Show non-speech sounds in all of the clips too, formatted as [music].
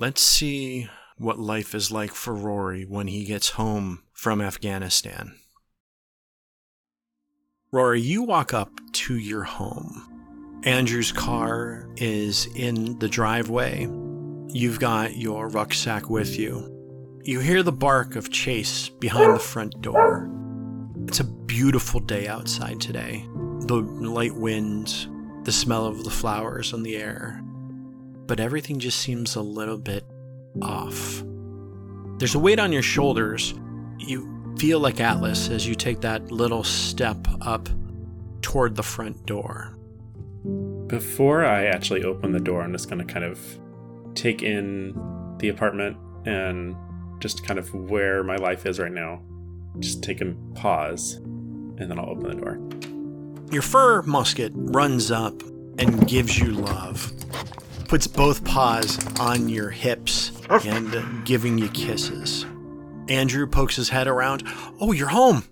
Let's see what life is like for Rory when he gets home from Afghanistan. Rory, you walk up to your home. Andrew's car is in the driveway. You've got your rucksack with you. You hear the bark of Chase behind the front door. It's a beautiful day outside today. The light winds, the smell of the flowers in the air. But everything just seems a little bit off. There's a weight on your shoulders. You feel like Atlas as you take that little step up toward the front door. Before I actually open the door, I'm just going to kind of take in the apartment and just kind of where my life is right now. Just take a pause, and then I'll open the door. Your fur musket runs up and gives you love, puts both paws on your hips and giving you kisses. Andrew pokes his head around. Oh, you're home.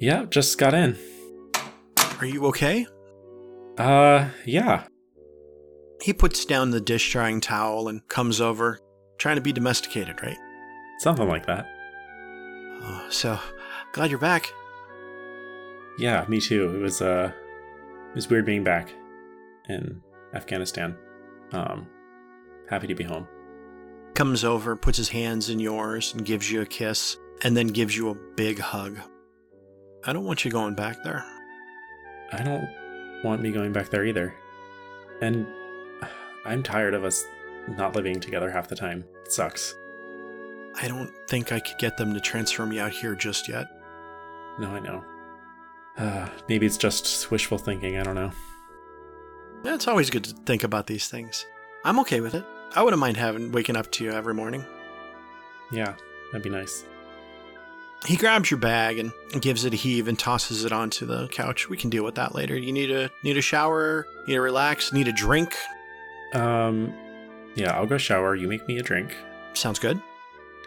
Yeah, just got in. Are you okay? Uh, yeah. He puts down the dish drying towel and comes over, trying to be domesticated, right? Something like that. Oh, so glad you're back. Yeah, me too. It was uh it was weird being back in Afghanistan. Um happy to be home. Comes over, puts his hands in yours and gives you a kiss and then gives you a big hug. I don't want you going back there. I don't want me going back there either. And I'm tired of us not living together half the time. It sucks. I don't think I could get them to transfer me out here just yet. No, I know. Uh, [sighs] maybe it's just wishful thinking. I don't know. Yeah, It's always good to think about these things. I'm okay with it. I wouldn't mind having waking up to you every morning. Yeah, that'd be nice. He grabs your bag and gives it a heave and tosses it onto the couch. We can deal with that later. You need a need a shower, need to relax, need a drink. Um, yeah, I'll go shower. You make me a drink. Sounds good.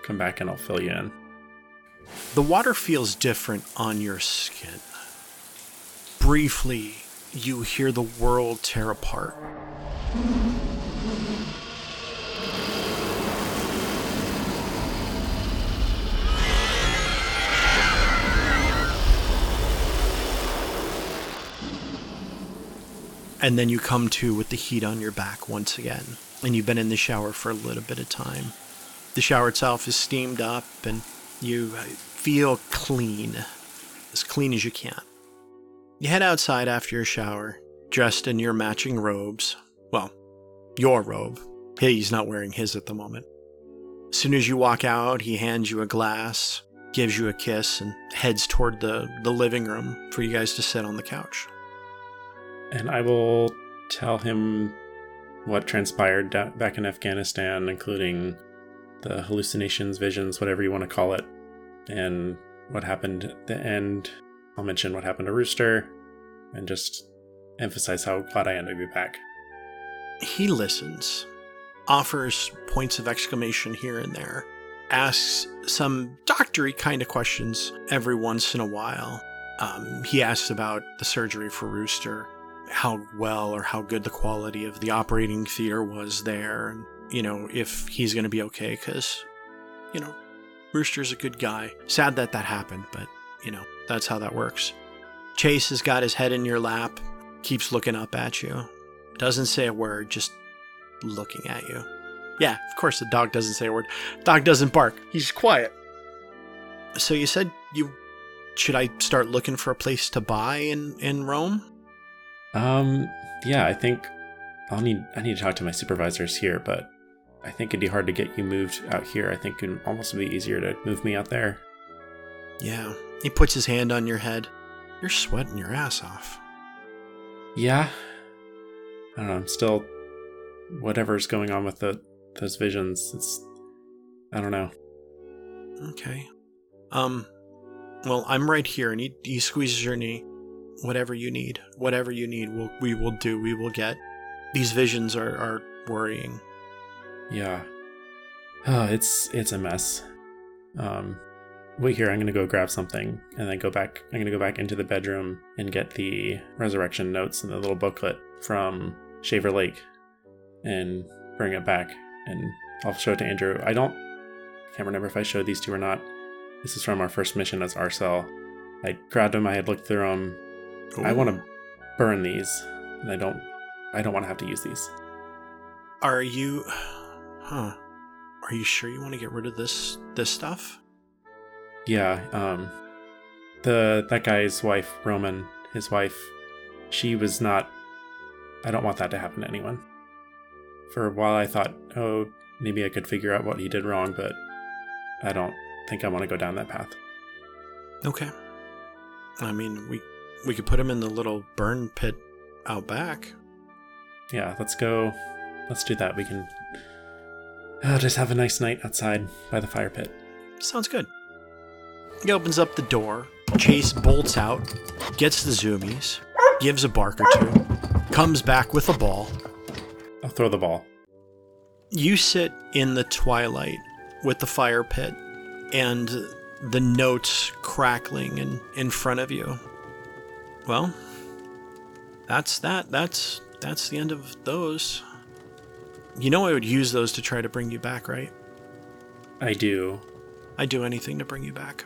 Come back and I'll fill you in. The water feels different on your skin. Briefly, you hear the world tear apart. And then you come to with the heat on your back once again. And you've been in the shower for a little bit of time. The shower itself is steamed up and you feel clean, as clean as you can. You head outside after your shower, dressed in your matching robes. Well, your robe. He's not wearing his at the moment. As soon as you walk out, he hands you a glass, gives you a kiss, and heads toward the, the living room for you guys to sit on the couch. And I will tell him what transpired back in Afghanistan, including the hallucinations, visions, whatever you want to call it, and what happened at the end. I'll mention what happened to Rooster and just emphasize how glad I am to be back. He listens, offers points of exclamation here and there, asks some doctory kind of questions every once in a while. Um, he asks about the surgery for Rooster, how well or how good the quality of the operating theater was there, and you know if he's going to be okay because, you know, Rooster's a good guy. Sad that that happened, but you know that's how that works. Chase has got his head in your lap, keeps looking up at you, doesn't say a word, just looking at you. Yeah, of course the dog doesn't say a word. Dog doesn't bark. He's quiet. So you said you should I start looking for a place to buy in in Rome? Um, yeah, I think I'll need I need to talk to my supervisors here, but I think it'd be hard to get you moved out here. I think it'd almost be easier to move me out there. Yeah. He puts his hand on your head. You're sweating your ass off. Yeah. I don't know. I'm still whatever's going on with the those visions. It's I don't know. Okay. Um well, I'm right here and he, he squeezes your knee. Whatever you need. Whatever you need, we'll, we will do. We will get. These visions are, are worrying. Yeah. Oh, [sighs] it's it's a mess. Um wait here, I'm gonna go grab something and then go back I'm gonna go back into the bedroom and get the resurrection notes and the little booklet from Shaver Lake and bring it back and I'll show it to Andrew. I don't, can't remember if I showed these two or not. This is from our first mission as Arcel. I grabbed them. I had looked through them. I want to burn these, and I don't. I don't want to have to use these. Are you? Huh? Are you sure you want to get rid of this this stuff? Yeah. Um. The that guy's wife, Roman, his wife, she was not. I don't want that to happen to anyone. For a while, I thought, oh, maybe I could figure out what he did wrong, but I don't think I want to go down that path. Okay. I mean, we we could put him in the little burn pit out back. Yeah, let's go. Let's do that. We can uh, just have a nice night outside by the fire pit. Sounds good. He opens up the door. Chase bolts out, gets the zoomies, gives a bark or two, comes back with a ball. I'll throw the ball. You sit in the twilight with the fire pit and the notes crackling in, in front of you. Well, that's that. That's that's the end of those. You know I would use those to try to bring you back, right? I do. I'd do anything to bring you back.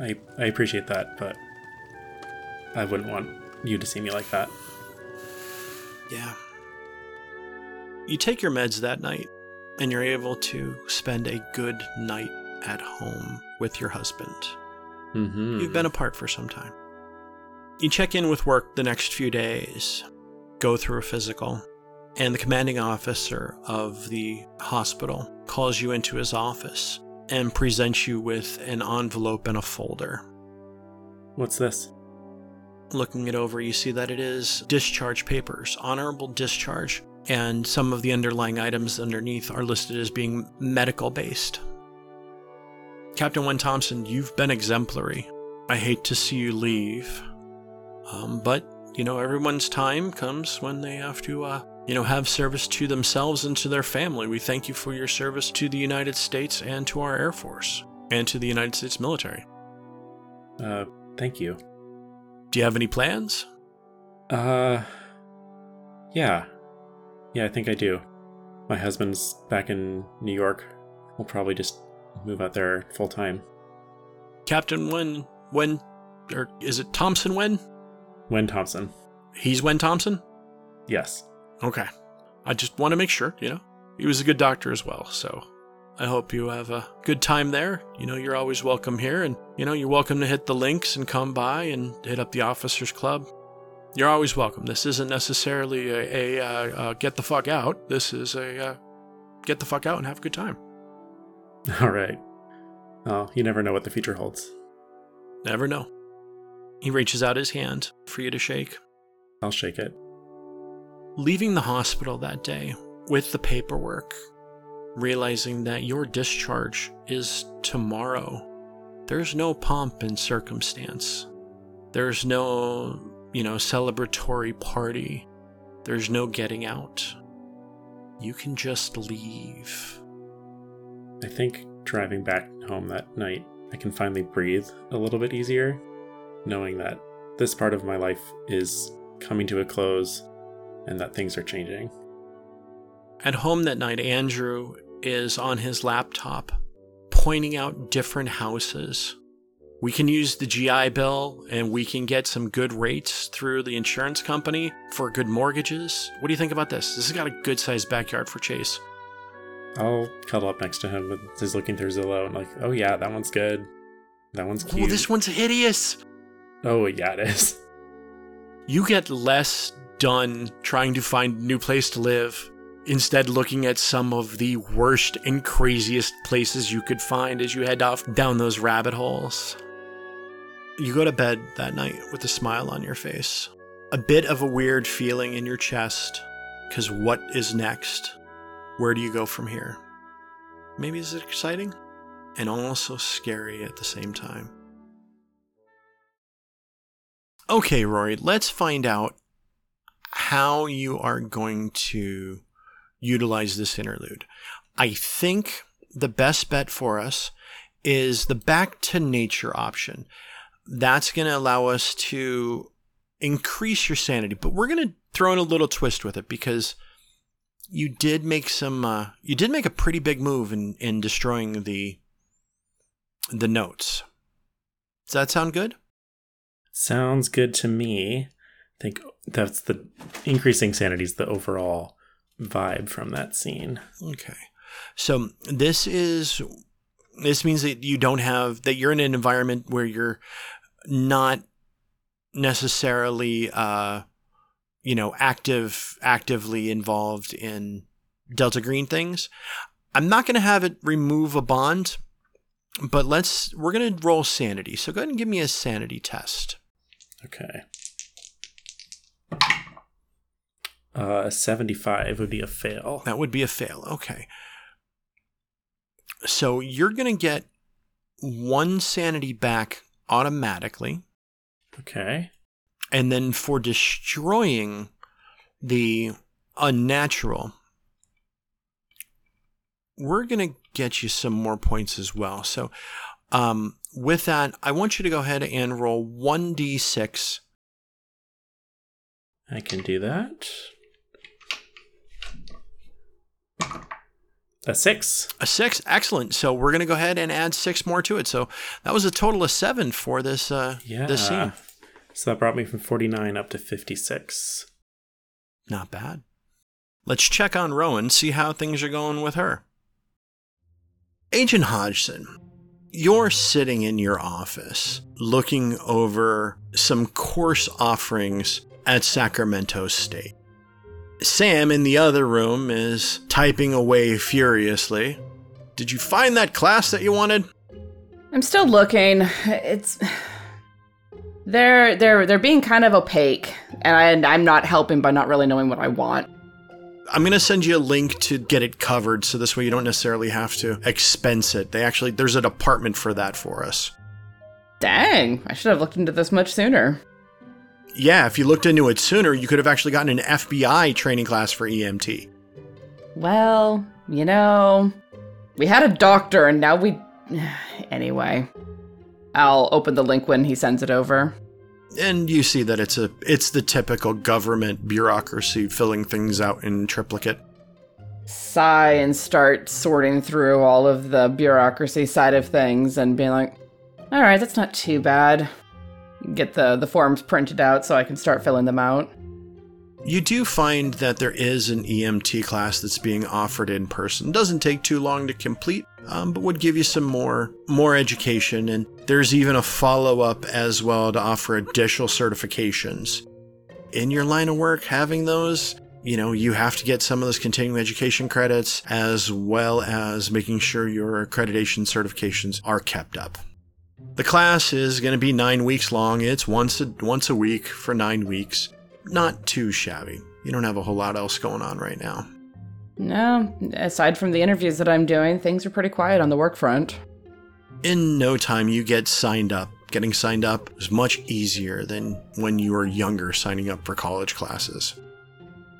I I appreciate that, but I wouldn't want you to see me like that. Yeah. You take your meds that night, and you're able to spend a good night at home with your husband. Mm-hmm. You've been apart for some time. You check in with work the next few days, go through a physical, and the commanding officer of the hospital calls you into his office and presents you with an envelope and a folder. What's this? Looking it over, you see that it is discharge papers, honorable discharge, and some of the underlying items underneath are listed as being medical based. Captain Wen Thompson, you've been exemplary. I hate to see you leave. Um, but, you know, everyone's time comes when they have to, uh, you know, have service to themselves and to their family. We thank you for your service to the United States and to our Air Force and to the United States military. Uh, thank you. Do you have any plans? Uh, yeah. Yeah, I think I do. My husband's back in New York. We'll probably just move out there full time. Captain Wen, Wen, or is it Thompson Wen? Wen Thompson. He's Wen Thompson? Yes. Okay. I just want to make sure, you know. He was a good doctor as well, so I hope you have a good time there. You know, you're always welcome here, and, you know, you're welcome to hit the links and come by and hit up the Officers Club. You're always welcome. This isn't necessarily a, a uh, uh, get the fuck out. This is a uh, get the fuck out and have a good time. [laughs] All right. Oh, you never know what the future holds. Never know. He reaches out his hand for you to shake. I'll shake it. Leaving the hospital that day with the paperwork, realizing that your discharge is tomorrow, there's no pomp and circumstance. There's no, you know, celebratory party. There's no getting out. You can just leave. I think driving back home that night, I can finally breathe a little bit easier, knowing that this part of my life is coming to a close and that things are changing. At home that night, Andrew is on his laptop pointing out different houses. We can use the GI Bill and we can get some good rates through the insurance company for good mortgages. What do you think about this? This has got a good sized backyard for Chase. I'll cuddle up next to him and he's looking through Zillow and like, oh yeah, that one's good. That one's cute. Oh, this one's hideous. Oh yeah, it is. You get less done trying to find a new place to live, instead looking at some of the worst and craziest places you could find as you head off down those rabbit holes. You go to bed that night with a smile on your face, a bit of a weird feeling in your chest, because what is next? Where do you go from here? Maybe is it exciting and also scary at the same time? Okay, Rory, let's find out how you are going to utilize this interlude. I think the best bet for us is the back to nature option. That's going to allow us to increase your sanity, but we're going to throw in a little twist with it because you did make some. Uh, you did make a pretty big move in in destroying the the notes. Does that sound good? Sounds good to me. I think that's the increasing sanity is the overall vibe from that scene. Okay. So this is this means that you don't have that you're in an environment where you're not necessarily uh you know active actively involved in delta green things i'm not going to have it remove a bond but let's we're going to roll sanity so go ahead and give me a sanity test Okay. Uh, 75 would be a fail. that would be a fail okay so you're going to get one sanity back automatically Okay. and then for destroying the unnatural we're going to get you some more points as well so um, with that i want you to go ahead and roll 1d6 I can do that. A six. a 6 excellent so we're going to go ahead and add 6 more to it so that was a total of 7 for this uh Yeah. this scene So that brought me from 49 up to 56. not bad let's check on rowan see how things are going with her agent hodgson you're sitting in your office looking over some course offerings at Sacramento State. Sam in the other room is typing away furiously. Did you find that class that you wanted? I'm still looking. It's they're they're they're being kind of opaque, and I, I'm not helping by not really knowing what I want. I'm going to send you a link to get it covered so this way you don't necessarily have to expense it. They actually, there's a department for that for us. Dang, I should have looked into this much sooner. Yeah, if you looked into it sooner, you could have actually gotten an FBI training class for EMT. Well, you know, we had a doctor, and now we. [sighs] Anyway, I'll open the link when he sends it over. And you see that it's a it's the typical government bureaucracy filling things out in triplicate. Sigh and start sorting through all of the bureaucracy side of things and being like, all right, that's not too bad. Get the, the forms printed out so I can start filling them out. You do find that there is an EMT class that's being offered in person. Doesn't take too long to complete, um, but would give you some more more education. And there's even a follow up as well to offer additional certifications. In your line of work, having those, you know, you have to get some of those continuing education credits as well as making sure your accreditation certifications are kept up. The class is going to be nine weeks long. It's once a, once a week for nine weeks not too shabby. You don't have a whole lot else going on right now. No, aside from the interviews that I'm doing, things are pretty quiet on the work front. In no time, you get signed up. Getting signed up is much easier than when you were younger signing up for college classes.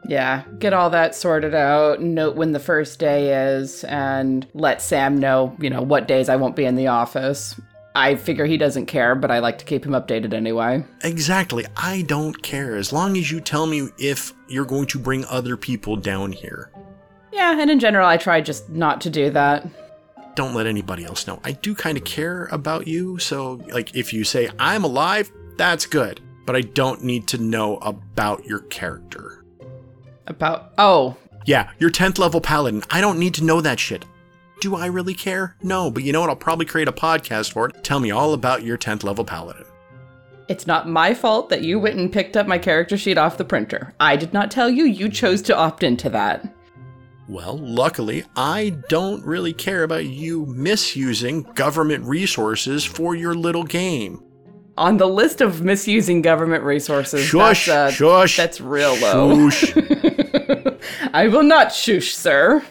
Yeah, get all that sorted out, note when the first day is, and let Sam know, you know, what days I won't be in the office. I figure he doesn't care, but I like to keep him updated anyway. Exactly. I don't care as long as you tell me if you're going to bring other people down here. Yeah, and in general, I try just not to do that. Don't let anybody else know. I do kind of care about you, so like if you say I'm alive, that's good. But I don't need to know about your character. About. Oh, Yeah, your 10th level paladin. I don't need to know that shit. Do I really care? No, but you know what? I'll probably create a podcast for it. Tell me all about your 10th level paladin. it's not my fault that you went and picked up my character sheet off the printer. I did not tell you, you chose to opt into that. Well, luckily, I don't really care about you misusing government resources for your little game. On the list of misusing government resources, Shush, that's, uh, shush. that's real low. Shoosh. [laughs] I will not shush, sir.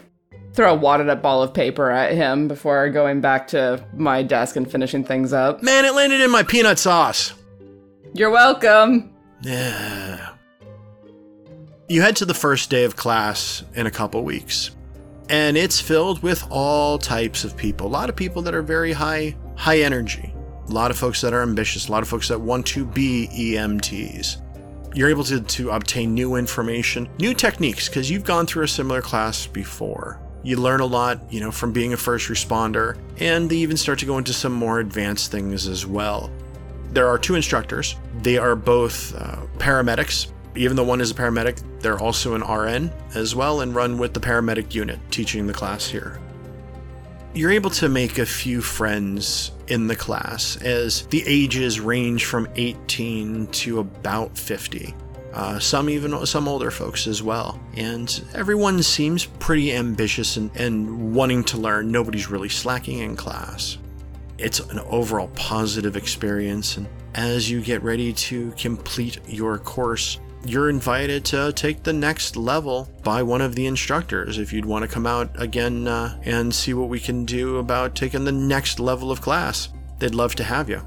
Throw a wadded up ball of paper at him before going back to my desk and finishing things up. Man, it landed in my peanut sauce. You're welcome. Yeah. You head to the first day of class in a couple weeks, and it's filled with all types of people. A lot of people that are very high high energy. A lot of folks that are ambitious, a lot of folks that want to be EMTs. you're able to, to obtain new information, new techniques, because you've gone through a similar class before. You learn a lot, you know, from being a first responder, and they even start to go into some more advanced things as well. There are two instructors. They are both uh, paramedics. Even though one is a paramedic, they're also an RN as well and run with the paramedic unit teaching the class here. You're able to make a few friends in the class as the ages range from 18 to about 50. Uh, some even some older folks as well. And everyone seems pretty ambitious and, and wanting to learn. Nobody's really slacking in class. It's an overall positive experience. And as you get ready to complete your course, you're invited to take the next level by one of the instructors if you'd want to come out again uh, and see what we can do about taking the next level of class. They'd love to have you.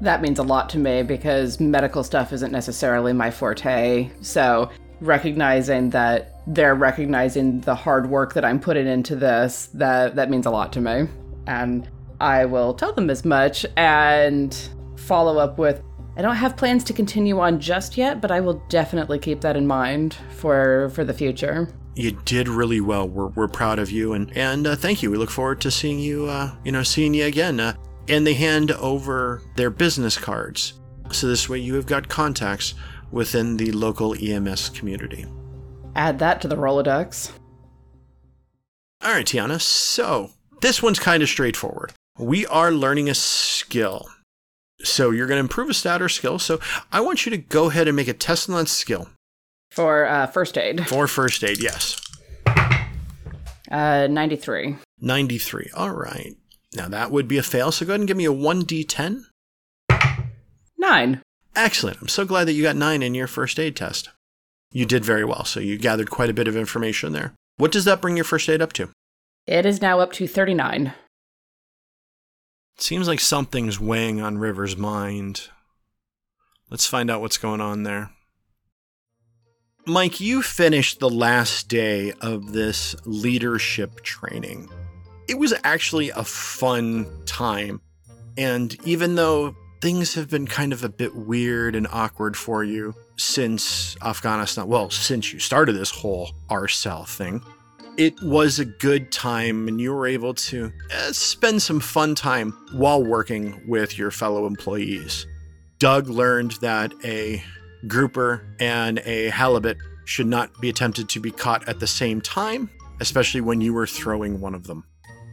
That means a lot to me because medical stuff isn't necessarily my forte. So, recognizing that they're recognizing the hard work that I'm putting into this, that that means a lot to me. And I will tell them as much and follow up with I don't have plans to continue on just yet, but I will definitely keep that in mind for for the future. You did really well. We're, we're proud of you, and and uh, thank you. We look forward to seeing you. Uh, you know, seeing you again. Uh, and they hand over their business cards, so this way you have got contacts within the local EMS community. Add that to the Rolodex. All right, Tiana. So this one's kind of straightforward. We are learning a skill. So you're going to improve a stat or skill. So I want you to go ahead and make a test on skill. For uh, first aid. For first aid, yes. Uh, 93. 93. All right. Now that would be a fail. So go ahead and give me a 1d10. 9. Excellent. I'm so glad that you got 9 in your first aid test. You did very well. So you gathered quite a bit of information there. What does that bring your first aid up to? It is now up to 39. Seems like something's weighing on River's mind. Let's find out what's going on there. Mike, you finished the last day of this leadership training. It was actually a fun time. And even though things have been kind of a bit weird and awkward for you since Afghanistan, well, since you started this whole RCEL thing, it was a good time and you were able to uh, spend some fun time while working with your fellow employees. Doug learned that a grouper and a halibut should not be attempted to be caught at the same time, especially when you were throwing one of them.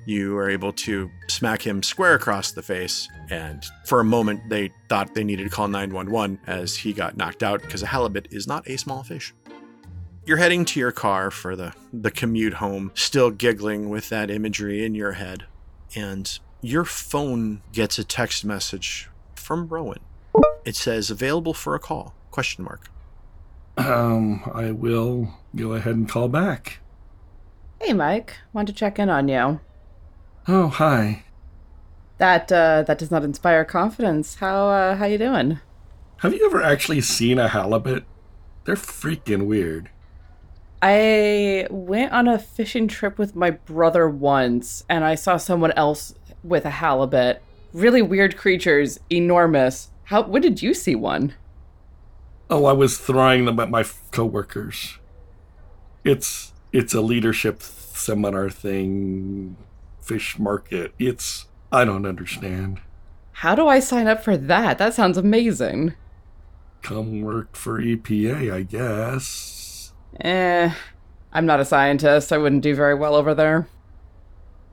You were able to smack him square across the face, and for a moment they thought they needed to call 911 as he got knocked out because a halibut is not a small fish. You're heading to your car for the, the commute home, still giggling with that imagery in your head. And your phone gets a text message from Rowan. It says available for a call. Question mark. Um, I will go ahead and call back. Hey, Mike. Want to check in on you. Oh, hi. That uh, that does not inspire confidence. How uh, how you doing? Have you ever actually seen a halibut? They're freaking weird. I went on a fishing trip with my brother once, and I saw someone else with a halibut. Really weird creatures, enormous. How? When did you see one? Oh, I was throwing them at my coworkers. It's it's a leadership seminar thing, fish market. It's I don't understand. How do I sign up for that? That sounds amazing. Come work for EPA, I guess. Eh, I'm not a scientist. I wouldn't do very well over there.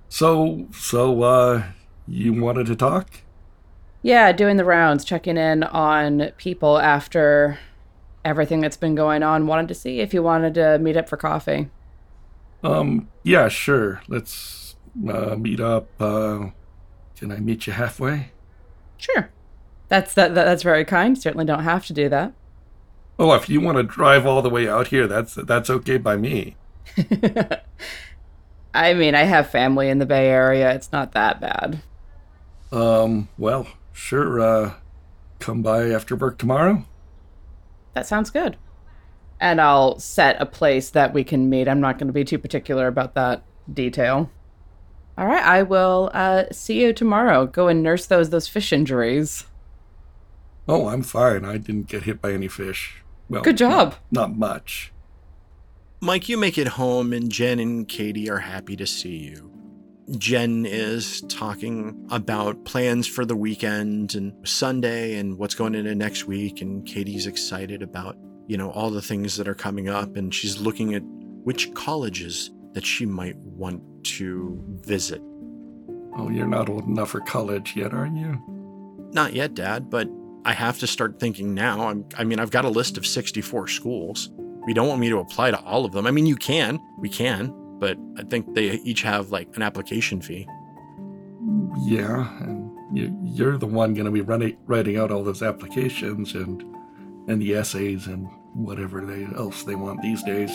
So, so, uh, you wanted to talk? Yeah, doing the rounds, checking in on people after everything that's been going on. Wanted to see if you wanted to meet up for coffee. Um, yeah, sure. Let's uh, meet up. Uh, can I meet you halfway? Sure. That's that, that. That's very kind. Certainly don't have to do that. Oh, if you want to drive all the way out here, that's that's okay by me. [laughs] I mean, I have family in the Bay Area. It's not that bad. Um, well, sure. Uh, come by after work tomorrow. That sounds good. And I'll set a place that we can meet. I'm not going to be too particular about that detail. All right, I will uh, see you tomorrow. Go and nurse those those fish injuries. Oh, I'm fine. I didn't get hit by any fish. Well, Good job. Not, not much. Mike, you make it home, and Jen and Katie are happy to see you. Jen is talking about plans for the weekend and Sunday and what's going into next week. And Katie's excited about, you know, all the things that are coming up. And she's looking at which colleges that she might want to visit. Oh, you're not old enough for college yet, are you? Not yet, Dad, but I have to start thinking now. I'm, I mean, I've got a list of 64 schools. You don't want me to apply to all of them. I mean, you can, we can, but I think they each have like an application fee. Yeah, and you, you're the one going to be running, writing out all those applications and and the essays and whatever they, else they want these days.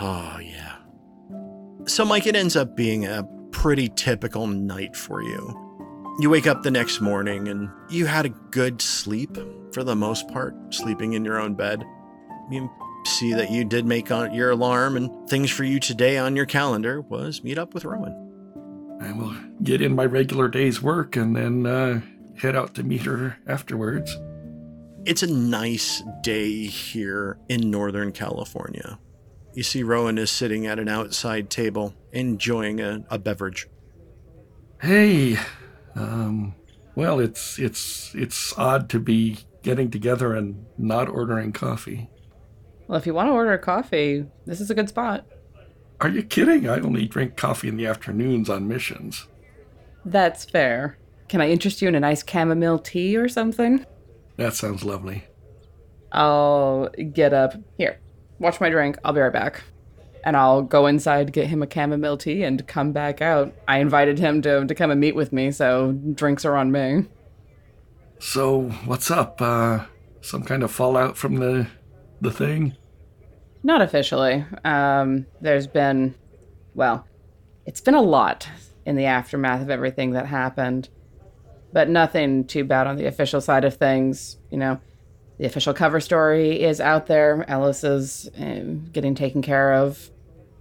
Oh, yeah. So, Mike, it ends up being a pretty typical night for you. You wake up the next morning and you had a good sleep for the most part, sleeping in your own bed. You see that you did make your alarm, and things for you today on your calendar was meet up with Rowan. I will get in my regular day's work and then uh, head out to meet her afterwards. It's a nice day here in Northern California. You see, Rowan is sitting at an outside table enjoying a, a beverage. Hey, um, well, it's it's it's odd to be getting together and not ordering coffee. Well, if you want to order a coffee, this is a good spot. Are you kidding? I only drink coffee in the afternoons on missions. That's fair. Can I interest you in a nice chamomile tea or something? That sounds lovely. I'll get up. Here, watch my drink. I'll be right back. And I'll go inside, get him a chamomile tea, and come back out. I invited him to, to come and meet with me, so drinks are on me. So, what's up? Uh, some kind of fallout from the the thing? Not officially. Um, there's been, well, it's been a lot in the aftermath of everything that happened, but nothing too bad on the official side of things. You know, the official cover story is out there. Ellis is um, getting taken care of.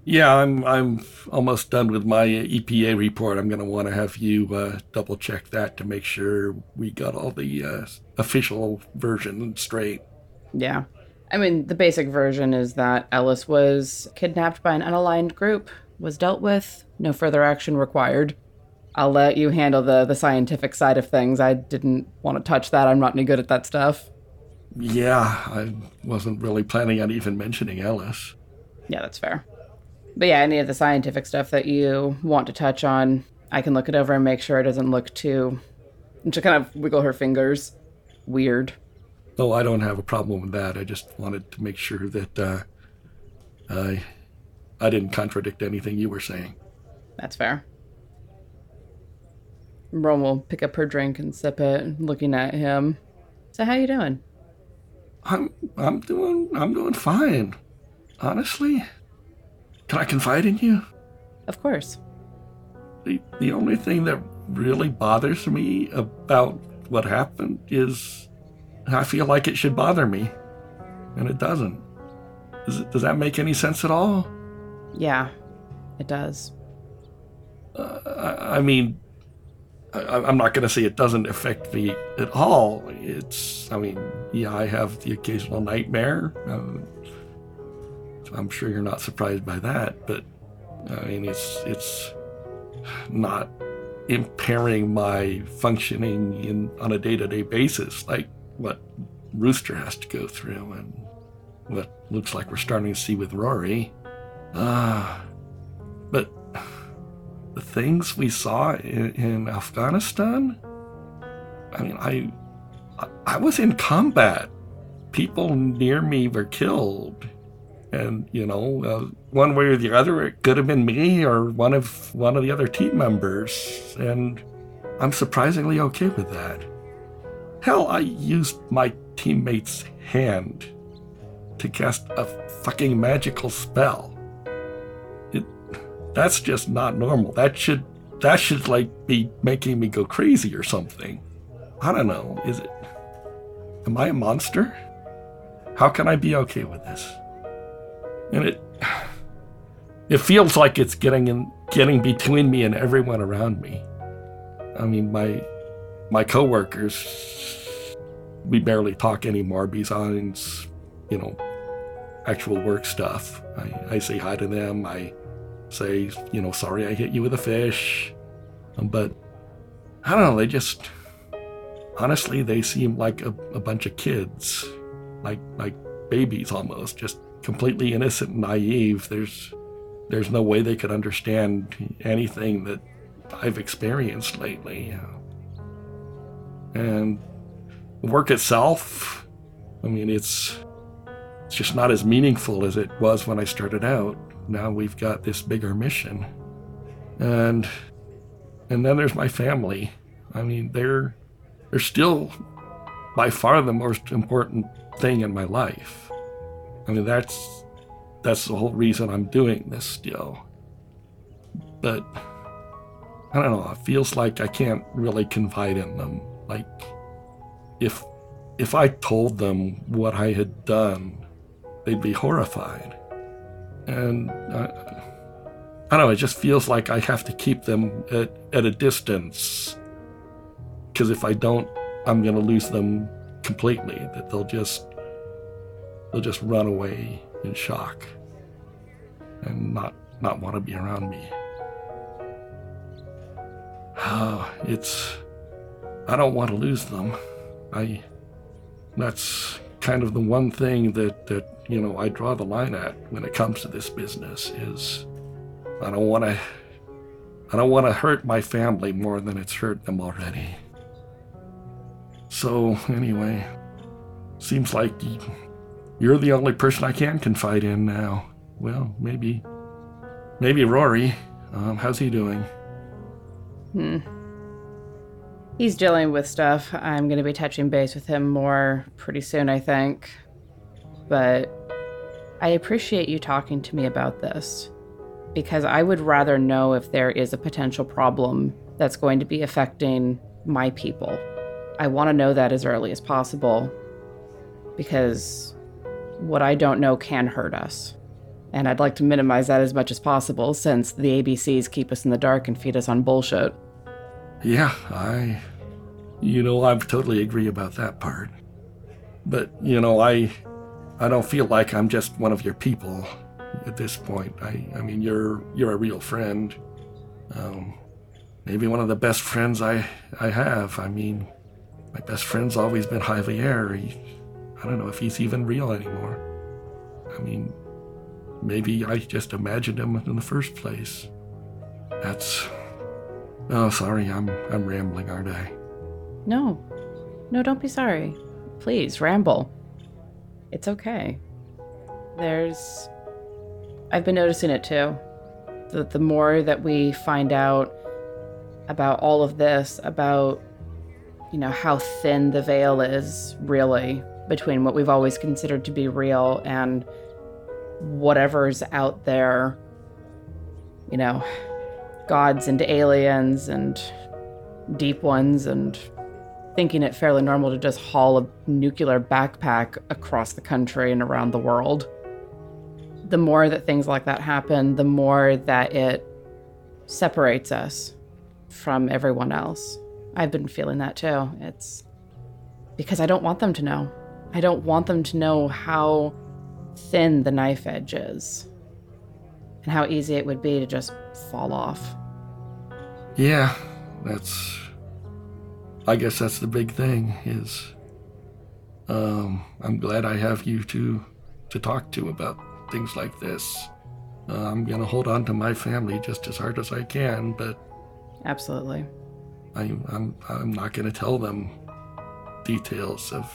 Yeah, I'm I'm almost done with my EPA report. I'm going to want to have you uh, double check that to make sure we got all the uh, official version straight. Yeah. I mean, the basic version is that Ellis was kidnapped by an unaligned group, was dealt with, no further action required. I'll let you handle the, the scientific side of things. I didn't want to touch that. I'm not any good at that stuff. Yeah, I wasn't really planning on even mentioning Ellis. Yeah, that's fair. But yeah, any of the scientific stuff that you want to touch on, I can look it over and make sure it doesn't look too. And to kind of wiggle her fingers. Weird. Oh, I don't have a problem with that. I just wanted to make sure that uh, I I didn't contradict anything you were saying. That's fair. Rowan will pick up her drink and sip it, looking at him. So how you doing? I'm I'm doing I'm doing fine. Honestly, can I confide in you? Of course. The the only thing that really bothers me about what happened is I feel like it should bother me, and it doesn't. Does, it, does that make any sense at all? Yeah, it does. Uh, I, I mean, I, I'm not going to say it doesn't affect me at all. It's, I mean, yeah, I have the occasional nightmare. Uh, I'm sure you're not surprised by that, but I mean, it's it's not impairing my functioning in on a day-to-day basis like what Rooster has to go through and what looks like we're starting to see with Rory. Ah, uh, but the things we saw in, in, Afghanistan. I mean, I, I was in combat. People near me were killed, and you know, uh, one way or the other, it could have been me or one of one of the other team members, and I'm surprisingly okay with that. Hell, I used my teammate's hand to cast a fucking magical spell. That's just not normal. That should that should like be making me go crazy or something. I don't know. Is it? Am I a monster? How can I be okay with this? And it it feels like it's getting in getting between me and everyone around me. I mean, my my coworkers, we barely talk anymore besides you know, actual work stuff. I, I say hi to them. I say, you know, sorry I hit you with a fish. Um, but I don't know, they just honestly they seem like a, a bunch of kids. Like like babies almost, just completely innocent and naive. There's there's no way they could understand anything that I've experienced lately. And work itself, I mean, it's it's just not as meaningful as it was when I started out. Now we've got this bigger mission, and and then there's my family. I mean, they're they're still by far the most important thing in my life. I mean, that's that's the whole reason I'm doing this still. But I don't know, it feels like I can't really confide in them. Like if if I told them what I had done, they'd be horrified. And I, I don't know, it just feels like I have to keep them at, at a distance. Because if I don't, I'm going to lose them completely. That they'll just they'll just run away in shock and not not want to be around me. Uh, it's I don't want to lose them. I that's kind of the one thing that that you know I draw the line at when it comes to this business is I don't want to I don't want to hurt my family more than it's hurt them already. So anyway, seems like you're the only person I can confide in now. Well, maybe maybe Rory. Um, how's he doing? Hmm. He's dealing with stuff. I'm going to be touching base with him more pretty soon, I think. But I appreciate you talking to me about this because I would rather know if there is a potential problem that's going to be affecting my people. I want to know that as early as possible because what I don't know can hurt us. And I'd like to minimize that as much as possible since the ABCs keep us in the dark and feed us on bullshit. Yeah, I. You know, I totally agree about that part. But, you know, I. I don't feel like I'm just one of your people at this point. I, I mean, you're you're a real friend. Um, maybe one of the best friends I I have. I mean, my best friend's always been Javier. He, I don't know if he's even real anymore. I mean, maybe I just imagined him in the first place. That's Oh, sorry, I'm I'm rambling, aren't I? No. No, don't be sorry. Please, ramble. It's okay. There's I've been noticing it too. That the more that we find out about all of this, about you know, how thin the veil is really between what we've always considered to be real and whatever's out there, you know, gods and aliens and deep ones and thinking it fairly normal to just haul a nuclear backpack across the country and around the world. The more that things like that happen, the more that it separates us from everyone else. I've been feeling that too. It's because I don't want them to know. I don't want them to know how thin the knife edge is and how easy it would be to just fall off. Yeah, that's. I guess that's the big thing. Is. Um, I'm glad I have you to to talk to about things like this. Uh, I'm gonna hold on to my family just as hard as I can, but absolutely, I, I'm I'm not gonna tell them details of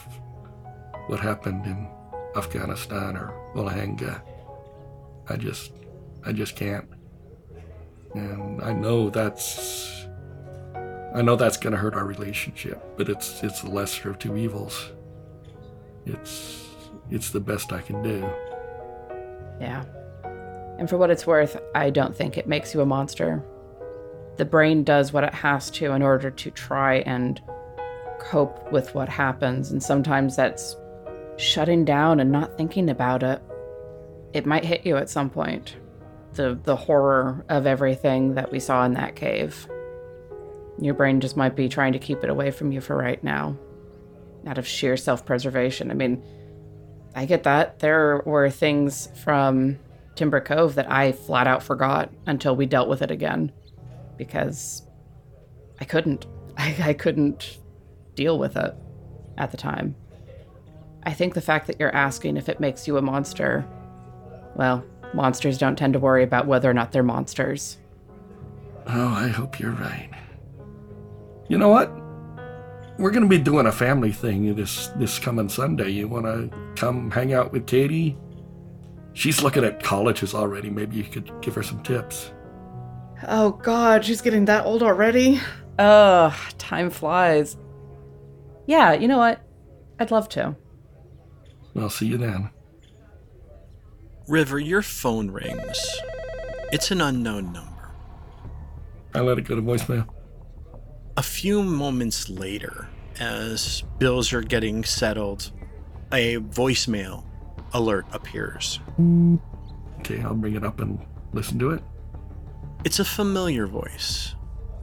what happened in Afghanistan or Olahanga. I just I just can't. And I know that's I know that's going to hurt our relationship, but it's it's the lesser of two evils. It's it's the best I can do. Yeah. And for what it's worth, I don't think it makes you a monster. The brain does what it has to in order to try and cope with what happens, and sometimes that's shutting down and not thinking about it. It might hit you at some point the the horror of everything that we saw in that cave. Your brain just might be trying to keep it away from you for right now, out of sheer self-preservation. I mean, I get that. There were things from Timber Cove that I flat out forgot until we dealt with it again because I couldn't. [laughs] I, I couldn't deal with it at the time. I think the fact that you're asking if it makes you a monster, well, monsters don't tend to worry about whether or not they're monsters. Oh, I hope you're right. You know what? We're going to be doing a family thing this this coming Sunday. You want to come hang out with Katie? She's looking at colleges already. Maybe you could give her some tips. Oh god, she's getting that old already? Ugh, time flies. Yeah, you know what? I'd love to. I'll see you then. River, your phone rings. It's an unknown number. I let it go to voicemail. A few moments later, as bills are getting settled, a voicemail alert appears. Okay, I'll bring it up and listen to it. It's a familiar voice.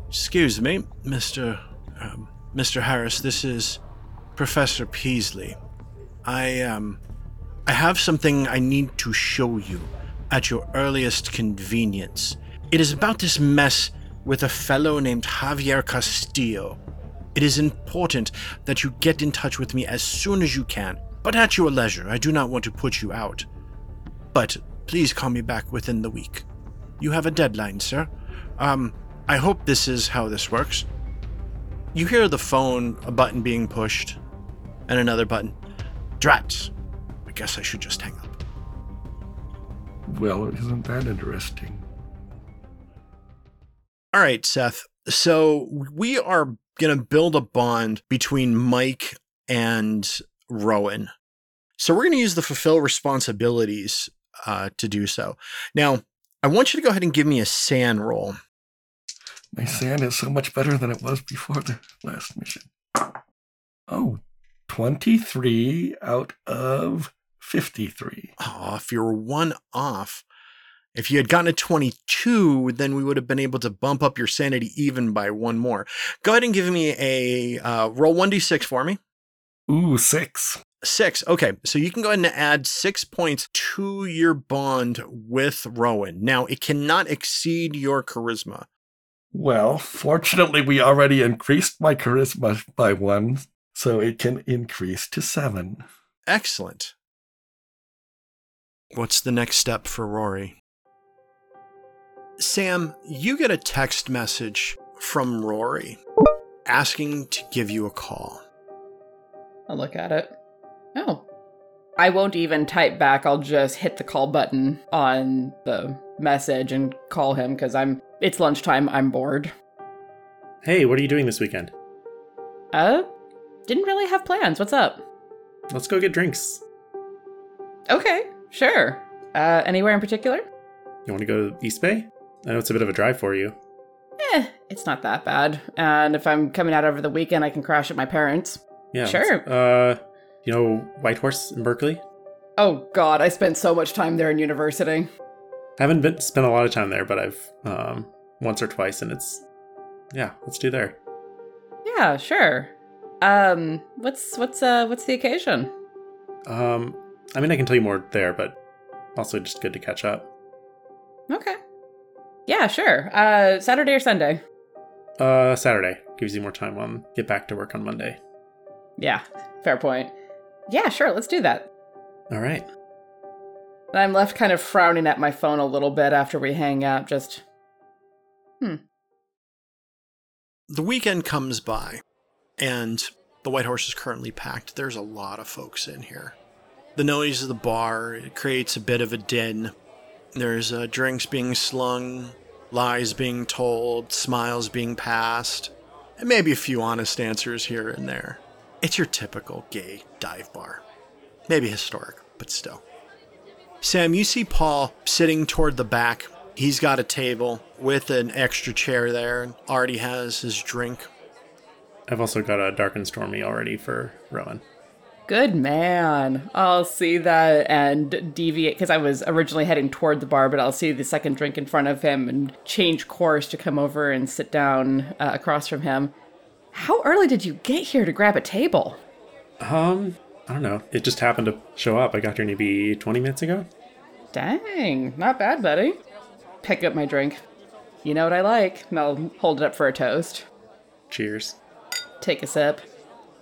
Excuse me, Mr. Um, Mr. Harris. This is Professor Peasley. I um, I have something I need to show you at your earliest convenience. It is about this mess with a fellow named Javier Castillo. It is important that you get in touch with me as soon as you can, but at your leisure. I do not want to put you out. But please call me back within the week. You have a deadline, sir. Um, I hope this is how this works. You hear the phone, a button being pushed, and another button. Drat. Guess I should just hang up. Well, isn't that interesting? All right, Seth. So we are going to build a bond between Mike and Rowan. So we're going to use the fulfill responsibilities uh, to do so. Now, I want you to go ahead and give me a SAN roll. My SAN is so much better than it was before the last mission. Oh, 23 out of 53. Oh, if you were one off, if you had gotten a 22, then we would have been able to bump up your sanity even by one more. Go ahead and give me a uh, roll 1d6 for me. Ooh, six. Six. Okay. So you can go ahead and add six points to your bond with Rowan. Now, it cannot exceed your charisma. Well, fortunately, we already increased my charisma by one, so it can increase to seven. Excellent. What's the next step for Rory? Sam, you get a text message from Rory asking to give you a call. I'll look at it. Oh. I won't even type back. I'll just hit the call button on the message and call him because I'm. It's lunchtime. I'm bored. Hey, what are you doing this weekend? Uh, didn't really have plans. What's up? Let's go get drinks. Okay, sure. Uh, anywhere in particular? You want to go to East Bay? I know it's a bit of a drive for you. Eh, it's not that bad. And if I'm coming out over the weekend, I can crash at my parents'. Yeah. Sure. Uh, you know Whitehorse in Berkeley? Oh God, I spent so much time there in university. I haven't been spent a lot of time there, but I've um once or twice, and it's yeah. Let's do there. Yeah, sure. Um, what's what's uh what's the occasion? Um, I mean, I can tell you more there, but also just good to catch up. Okay. Yeah, sure. Uh, Saturday or Sunday? Uh, Saturday gives you more time on get back to work on Monday. Yeah, fair point. Yeah, sure. Let's do that. All right. I'm left kind of frowning at my phone a little bit after we hang out. Just hmm. The weekend comes by, and the White Horse is currently packed. There's a lot of folks in here. The noise of the bar creates a bit of a din. There's uh, drinks being slung, lies being told, smiles being passed, and maybe a few honest answers here and there. It's your typical gay dive bar. Maybe historic, but still. Sam, you see Paul sitting toward the back. He's got a table with an extra chair there and already has his drink. I've also got a dark and stormy already for Rowan. Good man. I'll see that and deviate because I was originally heading toward the bar, but I'll see the second drink in front of him and change course to come over and sit down uh, across from him. How early did you get here to grab a table? Um, I don't know. It just happened to show up. I got here maybe 20 minutes ago. Dang, not bad, buddy. Pick up my drink. You know what I like. And I'll hold it up for a toast. Cheers. Take a sip.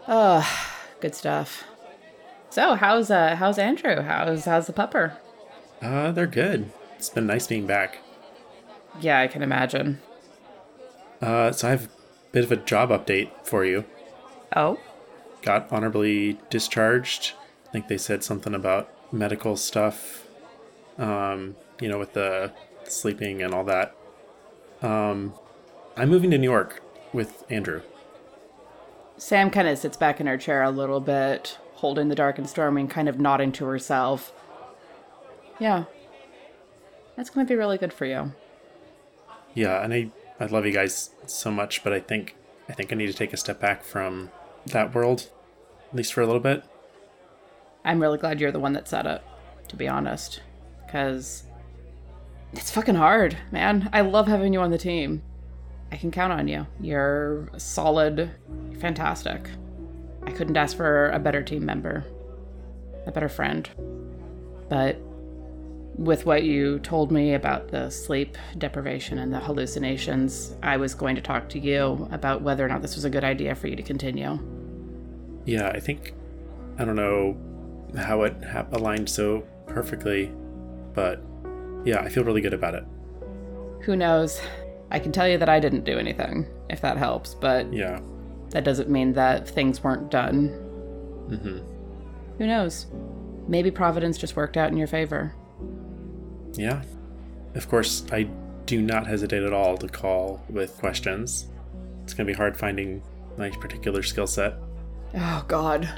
Oh, good stuff. So, how's uh how's Andrew? How's how's the pupper? Uh, they're good. It's been nice being back. Yeah, I can imagine. Uh, so I have a bit of a job update for you. Oh, Got honorably discharged. I think they said something about medical stuff. Um, you know, with the sleeping and all that. Um, I'm moving to New York with Andrew. Sam kind of sits back in her chair a little bit, holding the dark and stormy, and kind of nodding to herself. Yeah, that's going to be really good for you. Yeah, and I I love you guys so much, but I think I think I need to take a step back from that world, at least for a little bit. I'm really glad you're the one that said it, to be honest, because it's fucking hard, man. I love having you on the team. I can count on you. You're solid, fantastic. I couldn't ask for a better team member, a better friend. But with what you told me about the sleep deprivation and the hallucinations, I was going to talk to you about whether or not this was a good idea for you to continue. Yeah, I think I don't know how it ha- aligned so perfectly, but yeah, I feel really good about it. Who knows? I can tell you that I didn't do anything, if that helps, but Yeah. That doesn't mean that things weren't done. hmm Who knows? Maybe Providence just worked out in your favor. Yeah. Of course, I do not hesitate at all to call with questions. It's gonna be hard finding my particular skill set. Oh, God.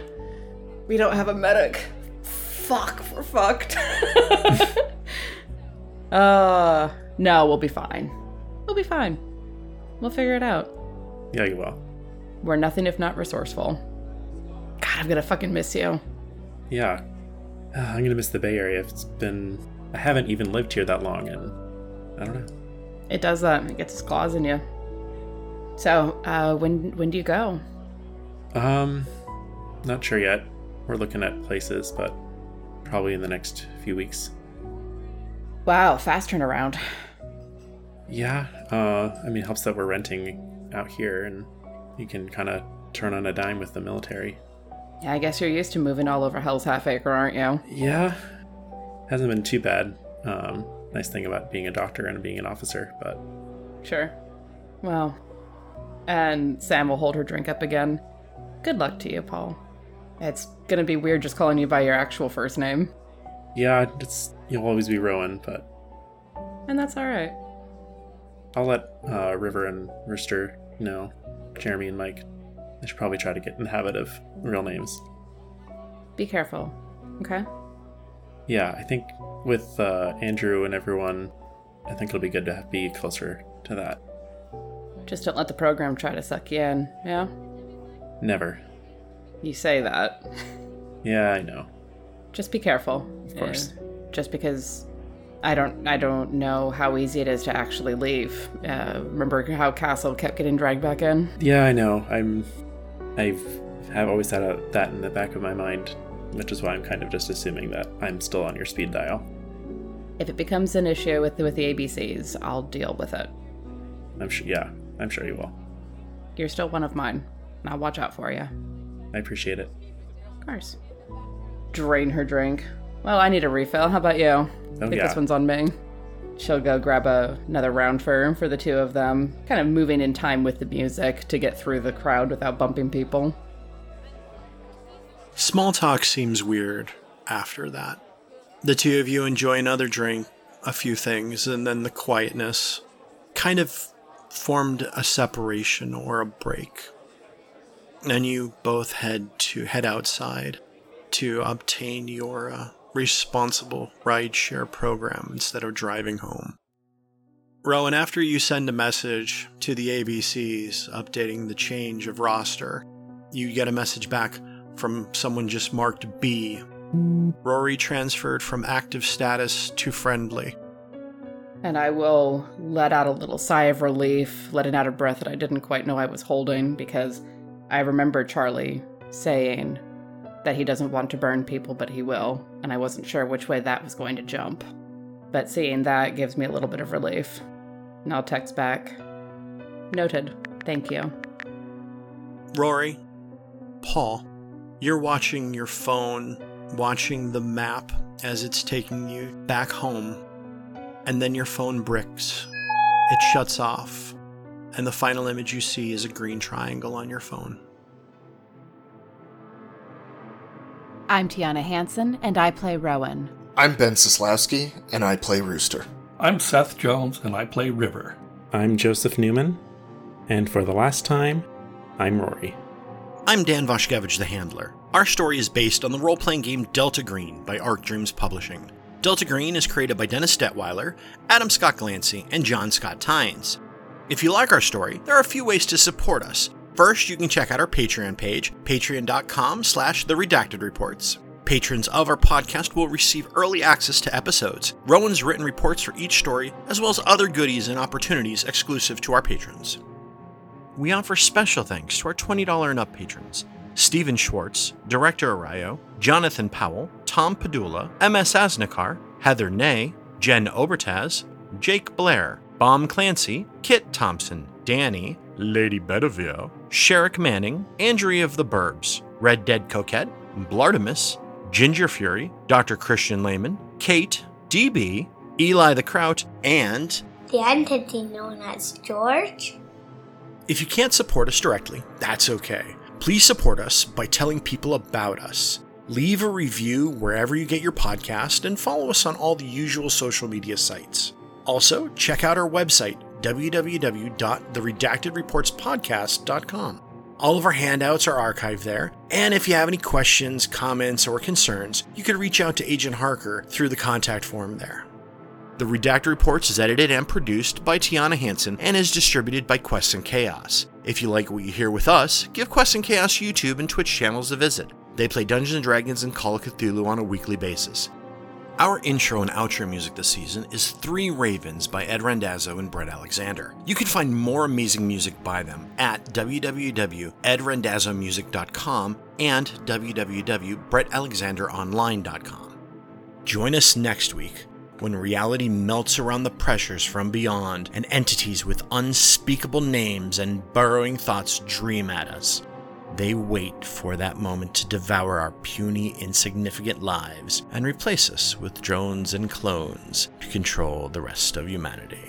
We don't have a medic. Fuck, we're fucked. [laughs] uh, no, we'll be fine. We'll be fine. We'll figure it out. Yeah, you will. We're nothing if not resourceful. God, I'm gonna fucking miss you. Yeah. Uh, I'm gonna miss the Bay Area. It's been. I haven't even lived here that long, and I don't know. It does that. It gets its claws in you. So, uh, when when do you go? Um, not sure yet. We're looking at places, but probably in the next few weeks. Wow, fast turnaround. Yeah. Uh, I mean, it helps that we're renting out here, and you can kind of turn on a dime with the military. Yeah, I guess you're used to moving all over Hell's Half Acre, aren't you? Yeah, hasn't been too bad. Um, nice thing about being a doctor and being an officer, but Sure. Well, and Sam will hold her drink up again. Good luck to you, Paul. It's gonna be weird just calling you by your actual first name, yeah, it's you'll always be Rowan. But and that's alright. I'll let uh, River and Rooster know. Jeremy and Mike. I should probably try to get in the habit of real names. Be careful, okay? Yeah, I think with uh, Andrew and everyone, I think it'll be good to be closer to that. Just don't let the program try to suck you in, yeah? Never. You say that. Yeah, I know. Just be careful. Of course. just because I don't I don't know how easy it is to actually leave. Uh, remember how Castle kept getting dragged back in? Yeah, I know. I'm. I've have always had a, that in the back of my mind, which is why I'm kind of just assuming that I'm still on your speed dial. If it becomes an issue with the, with the ABCs, I'll deal with it. I'm sure. Yeah, I'm sure you will. You're still one of mine, and I'll watch out for you. I appreciate it. Of course. Drain her drink. Well, I need a refill. How about you? I think yeah. this one's on Ming. She'll go grab a, another round for for the two of them, kind of moving in time with the music to get through the crowd without bumping people. Small talk seems weird after that. The two of you enjoy another drink, a few things, and then the quietness kind of formed a separation or a break. And you both head to head outside to obtain your uh, responsible rideshare program instead of driving home. Rowan, after you send a message to the ABCs updating the change of roster, you get a message back from someone just marked B. Rory transferred from active status to friendly. And I will let out a little sigh of relief, letting out a breath that I didn't quite know I was holding because I remember Charlie saying that he doesn't want to burn people, but he will, and I wasn't sure which way that was going to jump. But seeing that gives me a little bit of relief. And I'll text back. Noted. Thank you. Rory, Paul, you're watching your phone, watching the map as it's taking you back home, and then your phone bricks. It shuts off, and the final image you see is a green triangle on your phone. I'm Tiana Hansen, and I play Rowan. I'm Ben Sislowski, and I play Rooster. I'm Seth Jones, and I play River. I'm Joseph Newman, and for the last time, I'm Rory. I'm Dan Vashkevich, the Handler. Our story is based on the role playing game Delta Green by Arc Dreams Publishing. Delta Green is created by Dennis Detwiller, Adam Scott Glancy, and John Scott Tynes. If you like our story, there are a few ways to support us. First, you can check out our Patreon page, patreon.com slash the redacted reports. Patrons of our podcast will receive early access to episodes, Rowan's written reports for each story, as well as other goodies and opportunities exclusive to our patrons. We offer special thanks to our $20 and up patrons Stephen Schwartz, Director Arayo, Jonathan Powell, Tom Padula, MS Asnikar, Heather Ney, Jen Obertaz, Jake Blair, Bomb Clancy, Kit Thompson, Danny, Lady Bedivere, Sherrick Manning, Andrea of the Burbs, Red Dead Coquette, Blartimus, Ginger Fury, Dr. Christian Lehman, Kate, DB, Eli the Kraut, and The entity known as George? If you can't support us directly, that's okay. Please support us by telling people about us. Leave a review wherever you get your podcast and follow us on all the usual social media sites. Also, check out our website, www.theredactedreportspodcast.com. All of our handouts are archived there, and if you have any questions, comments, or concerns, you can reach out to Agent Harker through the contact form there. The Redacted Reports is edited and produced by Tiana Hansen and is distributed by Quest and Chaos. If you like what you hear with us, give Quest and Chaos YouTube and Twitch channels a visit. They play Dungeons and Dragons and Call of Cthulhu on a weekly basis. Our intro and outro music this season is Three Ravens by Ed Randazzo and Brett Alexander. You can find more amazing music by them at www.edrandazzomusic.com and www.brettalexanderonline.com. Join us next week when reality melts around the pressures from beyond and entities with unspeakable names and burrowing thoughts dream at us. They wait for that moment to devour our puny, insignificant lives and replace us with drones and clones to control the rest of humanity.